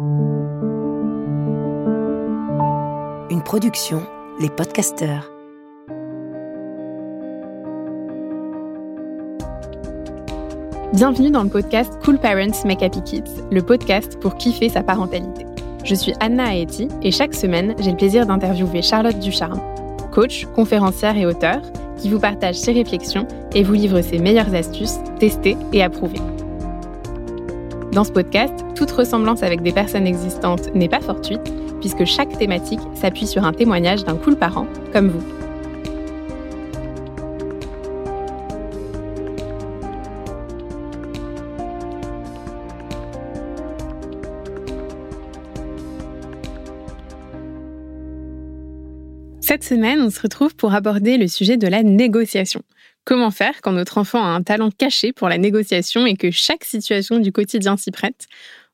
Une production, les podcasteurs. Bienvenue dans le podcast Cool Parents Make Happy Kids, le podcast pour kiffer sa parentalité. Je suis Anna Aeti et chaque semaine, j'ai le plaisir d'interviewer Charlotte Ducharme, coach, conférencière et auteur, qui vous partage ses réflexions et vous livre ses meilleures astuces testées et approuvées. Dans ce podcast, toute ressemblance avec des personnes existantes n'est pas fortuite, puisque chaque thématique s'appuie sur un témoignage d'un cool parent, comme vous. Cette semaine, on se retrouve pour aborder le sujet de la négociation. Comment faire quand notre enfant a un talent caché pour la négociation et que chaque situation du quotidien s'y prête?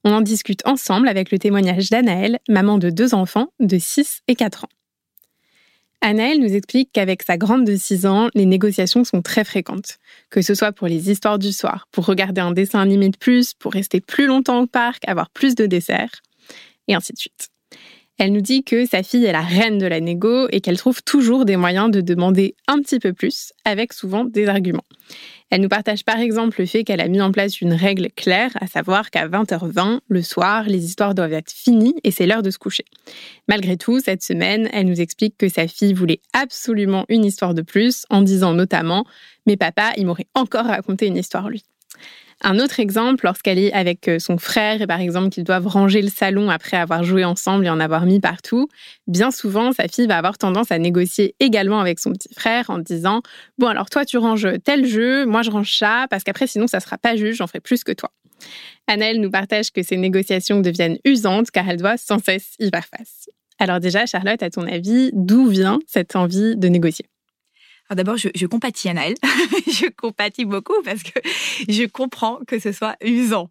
On en discute ensemble avec le témoignage d'Anaëlle, maman de deux enfants de 6 et 4 ans. Anaëlle nous explique qu'avec sa grande de 6 ans, les négociations sont très fréquentes. Que ce soit pour les histoires du soir, pour regarder un dessin animé de plus, pour rester plus longtemps au parc, avoir plus de desserts, et ainsi de suite. Elle nous dit que sa fille est la reine de la négo et qu'elle trouve toujours des moyens de demander un petit peu plus, avec souvent des arguments. Elle nous partage par exemple le fait qu'elle a mis en place une règle claire, à savoir qu'à 20h20, le soir, les histoires doivent être finies et c'est l'heure de se coucher. Malgré tout, cette semaine, elle nous explique que sa fille voulait absolument une histoire de plus, en disant notamment ⁇ Mais papa, il m'aurait encore raconté une histoire lui ⁇ un autre exemple, lorsqu'elle est avec euh, son frère et par exemple qu'ils doivent ranger le salon après avoir joué ensemble et en avoir mis partout, bien souvent sa fille va avoir tendance à négocier également avec son petit frère en disant bon alors toi tu ranges tel jeu, moi je range ça parce qu'après sinon ça sera pas juste, j'en ferai plus que toi. Annelle nous partage que ces négociations deviennent usantes car elle doit sans cesse y faire face. Alors déjà Charlotte, à ton avis, d'où vient cette envie de négocier? Alors d'abord, je, compatis à Naël. je compatis beaucoup parce que je comprends que ce soit usant.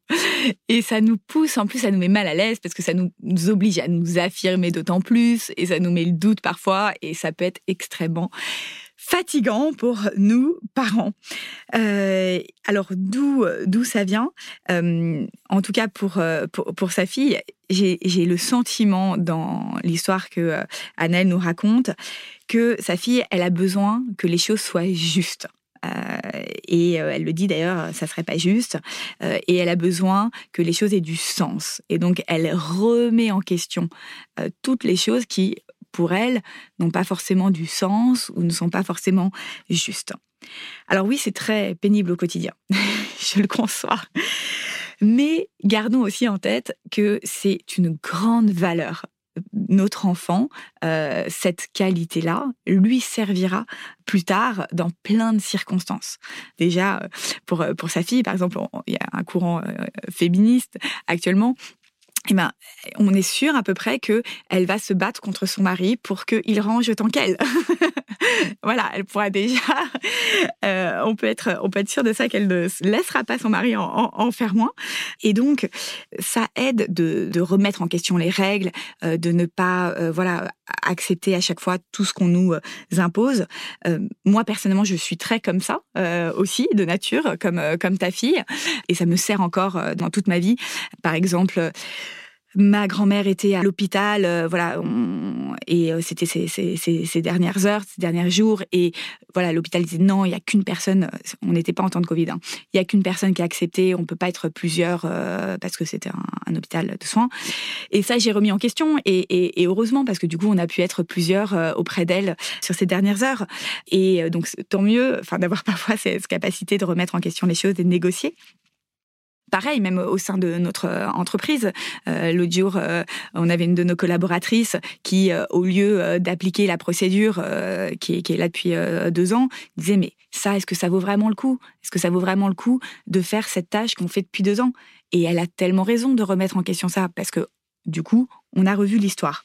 Et ça nous pousse, en plus, ça nous met mal à l'aise parce que ça nous, nous oblige à nous affirmer d'autant plus et ça nous met le doute parfois et ça peut être extrêmement fatigant pour nous parents. Euh, alors d'où d'où ça vient? Euh, En tout cas pour, euh, pour, pour sa fille, j'ai le sentiment dans l'histoire que Annelle nous raconte que sa fille, elle a besoin que les choses soient justes. Et elle le dit d'ailleurs, ça serait pas juste. et elle a besoin que les choses aient du sens. Et donc, elle remet en question toutes les choses qui pour elle, n'ont pas forcément du sens ou ne sont pas forcément justes. Alors oui, c'est très pénible au quotidien, je le conçois. Mais gardons aussi en tête que c'est une grande valeur. Notre enfant, euh, cette qualité-là, lui servira plus tard dans plein de circonstances. Déjà, pour, pour sa fille, par exemple, il y a un courant euh, féministe actuellement eh ben, on est sûr à peu près que elle va se battre contre son mari pour qu'il range autant qu'elle. voilà, elle pourra déjà. Euh, on peut être, on peut être sûr de ça qu'elle ne laissera pas son mari en, faire moins. Et donc, ça aide de, remettre en question les règles, euh, de ne pas, euh, voilà, accepter à chaque fois tout ce qu'on nous impose. moi personnellement, je suis très comme ça aussi de nature, comme comme ta fille, et ça me sert encore dans toute ma vie. Par exemple ma grand-mère était à l'hôpital, euh, voilà, et euh, c'était ces, dernières heures, ces derniers jours, et voilà, l'hôpital disait non, il y a qu'une personne, on n'était pas en temps de Covid, hein. il y a qu'une personne qui a accepté, on peut pas être plusieurs euh, parce que c'était un, hôpital de soins. Et ça, j'ai remis en question, et, et, heureusement parce que du coup, on a pu être plusieurs auprès d'elle sur ces dernières heures, et donc tant mieux, d'avoir parfois cette capacité de remettre en question les choses et de négocier pareil, même au sein de notre euh, entreprise. Euh, l'autre jour, euh, on avait une de nos collaboratrices qui, au lieu d'appliquer la procédure qui, est, là depuis deux ans, disait mais ça, est-ce que ça vaut vraiment le coup? Est-ce que ça vaut vraiment le coup de faire cette tâche qu'on fait depuis deux ans? Et elle a tellement raison de remettre en question ça parce que du coup, on a revu l'histoire.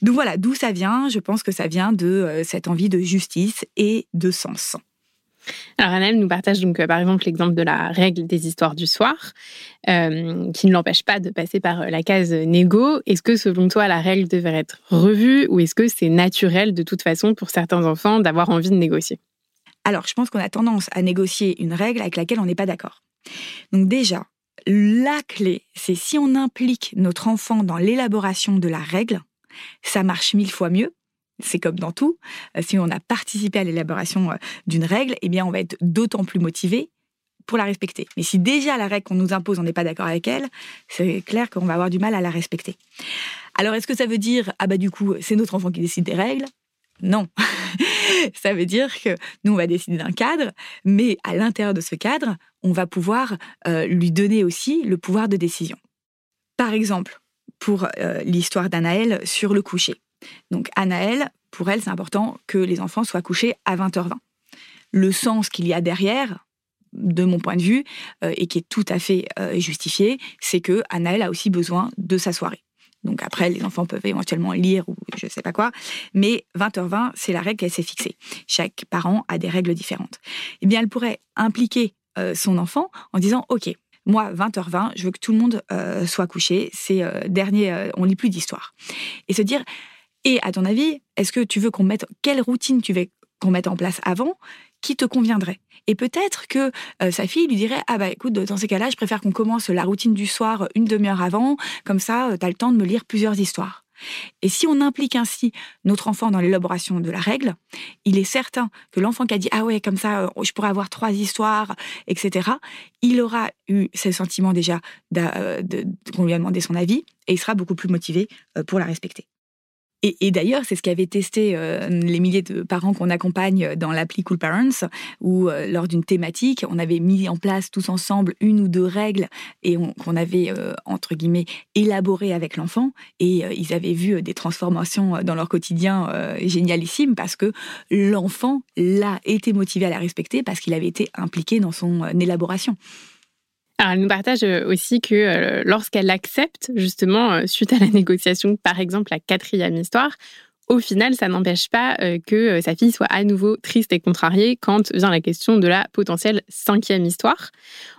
Donc voilà, d'où ça vient? Je pense que ça vient de cette envie de justice et de sens. Alors Annelle nous partage donc euh, par exemple l'exemple de la règle des histoires du soir, euh, qui ne l'empêche pas de passer par euh, la case négo. Est-ce que selon toi la règle devrait être revue ou est-ce que c'est naturel de toute façon pour certains enfants d'avoir envie de négocier? Alors je pense qu'on a tendance à négocier une règle avec laquelle on n'est pas d'accord. Donc déjà, la clé, c'est si on implique notre enfant dans l'élaboration de la règle, ça marche mille fois mieux. C'est comme dans tout. Euh, si on a participé à l'élaboration euh, d'une règle, eh bien, on va être d'autant plus motivé pour la respecter. Mais si déjà la règle qu'on nous impose, on n'est pas d'accord avec elle, c'est clair qu'on va avoir du mal à la respecter. Alors, est-ce que ça veut dire, ah bah du coup, c'est notre enfant qui décide des règles? Non. ça veut dire que nous, on va décider d'un cadre, mais à l'intérieur de ce cadre, on va pouvoir euh, lui donner aussi le pouvoir de décision. Par exemple, pour l'histoire d'Anaël sur le coucher. Donc Anaël, pour elle, c'est important que les enfants soient couchés à 20h20. Le sens qu'il y a derrière, de mon point de vue, euh, et qui est tout à fait justifié, c'est que Anaël a aussi besoin de sa soirée. Donc après, les enfants peuvent éventuellement lire ou je ne sais pas quoi. Mais 20h20, c'est la règle qu'elle s'est fixée. Chaque parent a des règles différentes. Eh bien, elle pourrait impliquer euh, son enfant en disant, OK, moi, 20h20, je veux que tout le monde euh, soit couché. C'est euh, dernier, on lit plus d'histoire. Et se dire, et à ton avis, est-ce que tu veux qu'on mette, quelle routine tu veux qu'on mette en place avant qui te conviendrait? Et peut-être que euh, sa fille lui dirait Ah bah écoute, dans ces cas-là, je préfère qu'on commence la routine du soir une demi-heure avant, comme ça, euh, tu as le temps de me lire plusieurs histoires. Et si on implique ainsi notre enfant dans l'élaboration de la règle, il est certain que l'enfant qui a dit ah ouais comme ça euh, je pourrais avoir trois histoires, etc. Il aura eu ce sentiment déjà qu'on lui a demandé son avis et il sera beaucoup plus motivé pour la respecter. Et, d'ailleurs, c'est ce qu'avaient testé euh, les milliers de parents qu'on accompagne dans l'appli Cool Parents, où euh, lors d'une thématique, on avait mis en place tous ensemble une ou deux règles et qu'on avait, euh, entre guillemets, élaboré avec l'enfant. Et ils avaient vu des transformations dans leur quotidien génialissimes parce que l'enfant l'a été motivé à la respecter parce qu'il avait été impliqué dans son élaboration. Alors, elle nous partage euh, aussi que euh, lorsqu'elle accepte, justement, euh, suite à la négociation, par exemple, la quatrième histoire, au final, ça n'empêche pas que sa fille soit à nouveau triste et contrariée quand vient la question de la potentielle cinquième histoire.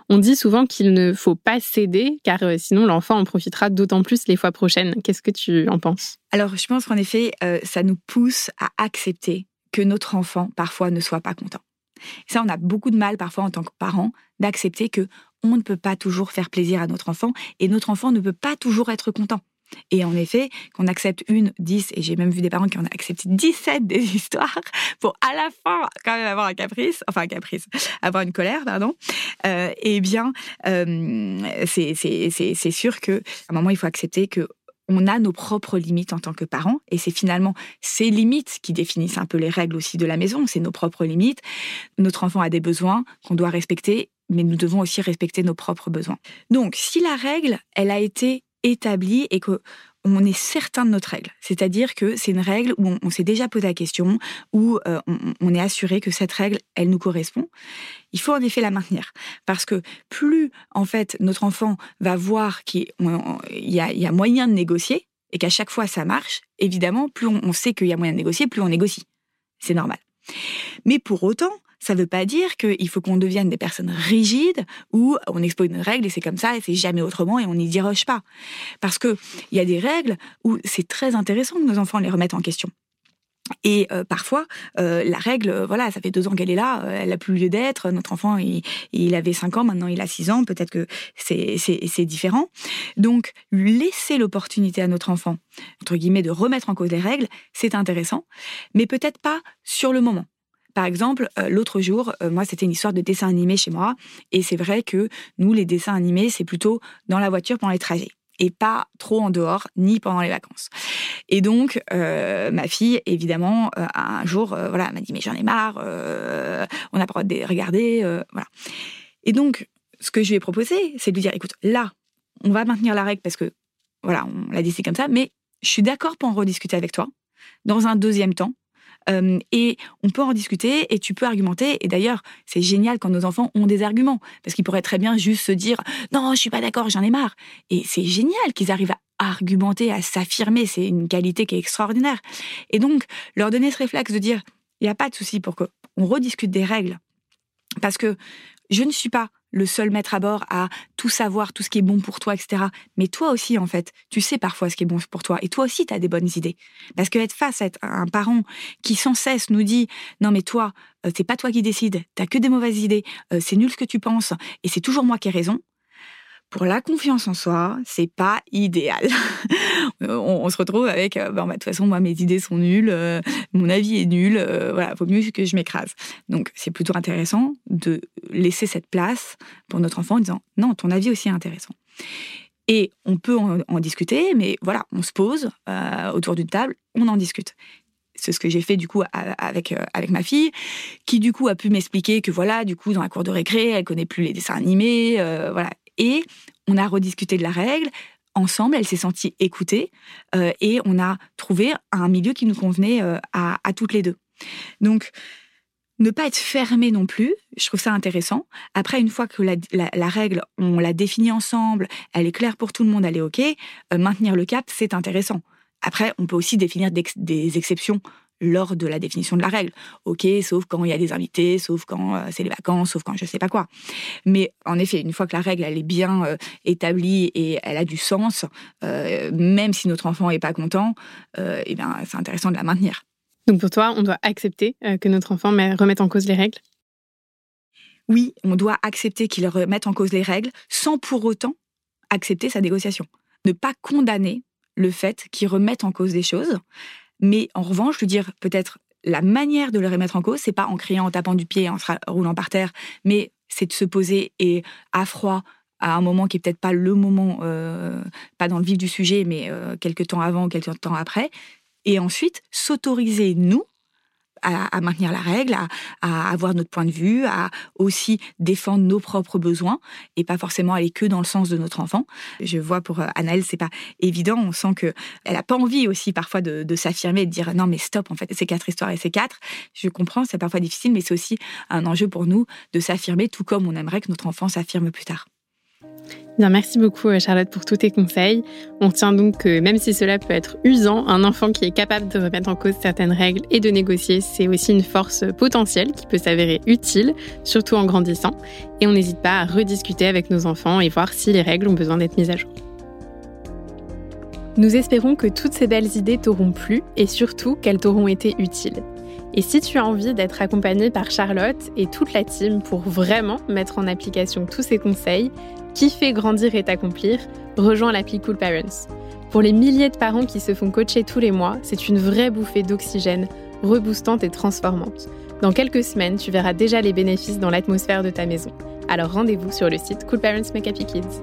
On dit souvent qu'il ne faut pas céder, car sinon l'enfant en profitera d'autant plus les fois prochaines. Qu'est-ce que tu en penses? Alors, je pense qu'en effet, ça nous pousse à accepter que notre enfant, parfois, ne soit pas content. Ça, on a beaucoup de mal parfois en tant que parent d'accepter que on ne peut pas toujours faire plaisir à notre enfant et notre enfant ne peut pas toujours être content. Et en effet, qu'on accepte une, dix, et j'ai même vu des parents qui ont accepté 17 des histoires pour à la fin quand même avoir un caprice, enfin un caprice, avoir une colère, pardon, euh, eh bien, euh, c'est sûr qu'à un moment, il faut accepter que on a nos propres limites en tant que parents, et c'est finalement ces limites qui définissent un peu les règles aussi de la maison, c'est nos propres limites. Notre enfant a des besoins qu'on doit respecter, mais nous devons aussi respecter nos propres besoins. Donc, si la règle, elle a été établie et que on est certain de notre règle. C'est-à-dire que c'est une règle où on, s'est déjà posé la question, où euh, on, est assuré que cette règle, elle nous correspond. Il faut en effet la maintenir. Parce que plus, en fait, notre enfant va voir qu'il y, a, moyen de négocier et qu'à chaque fois ça marche, évidemment, plus on sait qu'il y a moyen de négocier, plus on négocie. C'est normal. Mais pour autant, ça ne veut pas dire qu'il faut qu'on devienne des personnes rigides où on expose une règle et c'est comme ça et c'est jamais autrement et on n'y déroge pas. Parce qu'il y a des règles où c'est très intéressant que nos enfants les remettent en question. Et euh, parfois, euh, la règle, voilà, ça fait deux ans qu'elle est là, euh, elle n'a plus lieu d'être. Notre enfant, il, avait cinq ans, maintenant il a six ans. Peut-être que c'est différent. Donc, laisser l'opportunité à notre enfant, entre guillemets, de remettre en cause les règles, c'est intéressant, mais peut-être pas sur le moment. Par exemple, euh, l'autre jour, euh, moi, c'était une histoire de dessin animé chez moi. Et c'est vrai que nous, les dessins animés, c'est plutôt dans la voiture pendant les trajets et pas trop en dehors, ni pendant les vacances. Et donc, euh, ma fille, évidemment, un jour, voilà, m'a dit mais j'en ai marre, on n'a pas le droit de regarder, voilà. Et donc, ce que je lui ai proposé, c'est de lui dire, écoute, là, on va maintenir la règle parce que, voilà, on l'a décidé comme ça, mais je suis d'accord pour en rediscuter avec toi dans un deuxième temps euh, et on peut en discuter et tu peux argumenter. Et d'ailleurs, c'est génial quand nos enfants ont des arguments, parce qu'ils pourraient très bien juste se dire non, je suis pas d'accord, j'en ai marre. Et c'est génial qu'ils arrivent à argumenter, à s'affirmer. C'est une qualité qui est extraordinaire. Et donc, leur donner ce réflexe de dire il n'y a pas de souci pour qu'on rediscute des règles. Parce que je ne suis pas le seul maître à bord à tout savoir, tout ce qui est bon pour toi, etc. Mais toi aussi, en fait, tu sais parfois ce qui est bon pour toi. Et toi aussi, tu as des bonnes idées. Parce que être face à un parent qui sans cesse nous dit Non, mais toi, euh, c'est pas toi qui décides, t'as que des mauvaises idées, euh, c'est nul ce que tu penses, et c'est toujours moi qui ai raison. Pour la confiance en soi, c'est pas idéal. on, se retrouve avec, euh, bah, de toute façon, moi, mes idées sont nulles, euh, mon avis est nul, euh, voilà, vaut mieux que je m'écrase. Donc, c'est plutôt intéressant de laisser cette place pour notre enfant en disant, non, ton avis aussi est intéressant. Et on peut en, discuter, mais voilà, on se pose autour d'une table, on en discute c'est ce que j'ai fait du coup avec avec ma fille, qui du coup a pu m'expliquer que voilà, du coup dans la cour de récré, elle connaît plus les dessins animés, voilà, et on a rediscuté de la règle. Ensemble, elle s'est sentie écoutée euh, et on a trouvé un milieu qui nous convenait euh, à, toutes les deux. Donc, ne pas être fermé non plus, je trouve ça intéressant. Après, une fois que la, règle, on l'a définie ensemble, elle est claire pour tout le monde, elle est OK, euh, maintenir le cap, c'est intéressant. Après, on peut aussi définir des exceptions lors de la définition de la règle. Ok, sauf quand il y a des invités, sauf quand euh, c'est les vacances, sauf quand je sais pas quoi. Mais en effet, une fois que la règle elle est bien euh, établie et elle a du sens, euh, même si notre enfant est pas content, eh bien c'est intéressant de la maintenir. Donc pour toi, on doit accepter que notre enfant remette en cause les règles? Oui, on doit accepter qu'il remette en cause les règles sans pour autant accepter sa négociation. Ne pas condamner le fait qu'il remette en cause des choses, mais en revanche, je veux dire, peut-être la manière de le remettre en cause, c'est pas en criant, en tapant du pied, en roulant par terre, mais c'est de se poser et à froid à un moment qui est peut-être pas le moment, euh, pas dans le vif du sujet, mais euh, quelques temps avant, quelques temps après, et ensuite s'autoriser nous à, maintenir la règle, à, avoir notre point de vue, à aussi défendre nos propres besoins et pas forcément aller que dans le sens de notre enfant. Je vois pour euh, Anaëlle, c'est pas évident. On sent que elle a pas envie aussi parfois de, s'affirmer, de dire non mais stop, en fait c'est quatre histoires et c'est quatre. Je comprends, c'est parfois difficile, mais c'est aussi un enjeu pour nous de s'affirmer, tout comme on aimerait que notre enfant s'affirme plus tard. Bien, merci beaucoup euh, Charlotte pour tous tes conseils. On tient donc que même si cela peut être usant, un enfant qui est capable de remettre en cause certaines règles et de négocier, c'est aussi une force potentielle qui peut s'avérer utile, surtout en grandissant. Et on n'hésite pas à rediscuter avec nos enfants et voir si les règles ont besoin d'être mises à jour. Nous espérons que toutes ces belles idées t'auront plu et surtout qu'elles t'auront été utiles. Et si tu as envie d'être accompagné par Charlotte et toute la team pour vraiment mettre en application tous ces conseils, fait grandir et t'accomplir, rejoins l'appli Cool Parents. Pour les milliers de parents qui se font coacher tous les mois, c'est une vraie bouffée d'oxygène, reboostante et transformante. Dans quelques semaines, tu verras déjà les bénéfices dans l'atmosphère de ta maison. Alors rendez-vous sur le site Cool Parents Make Happy Kids.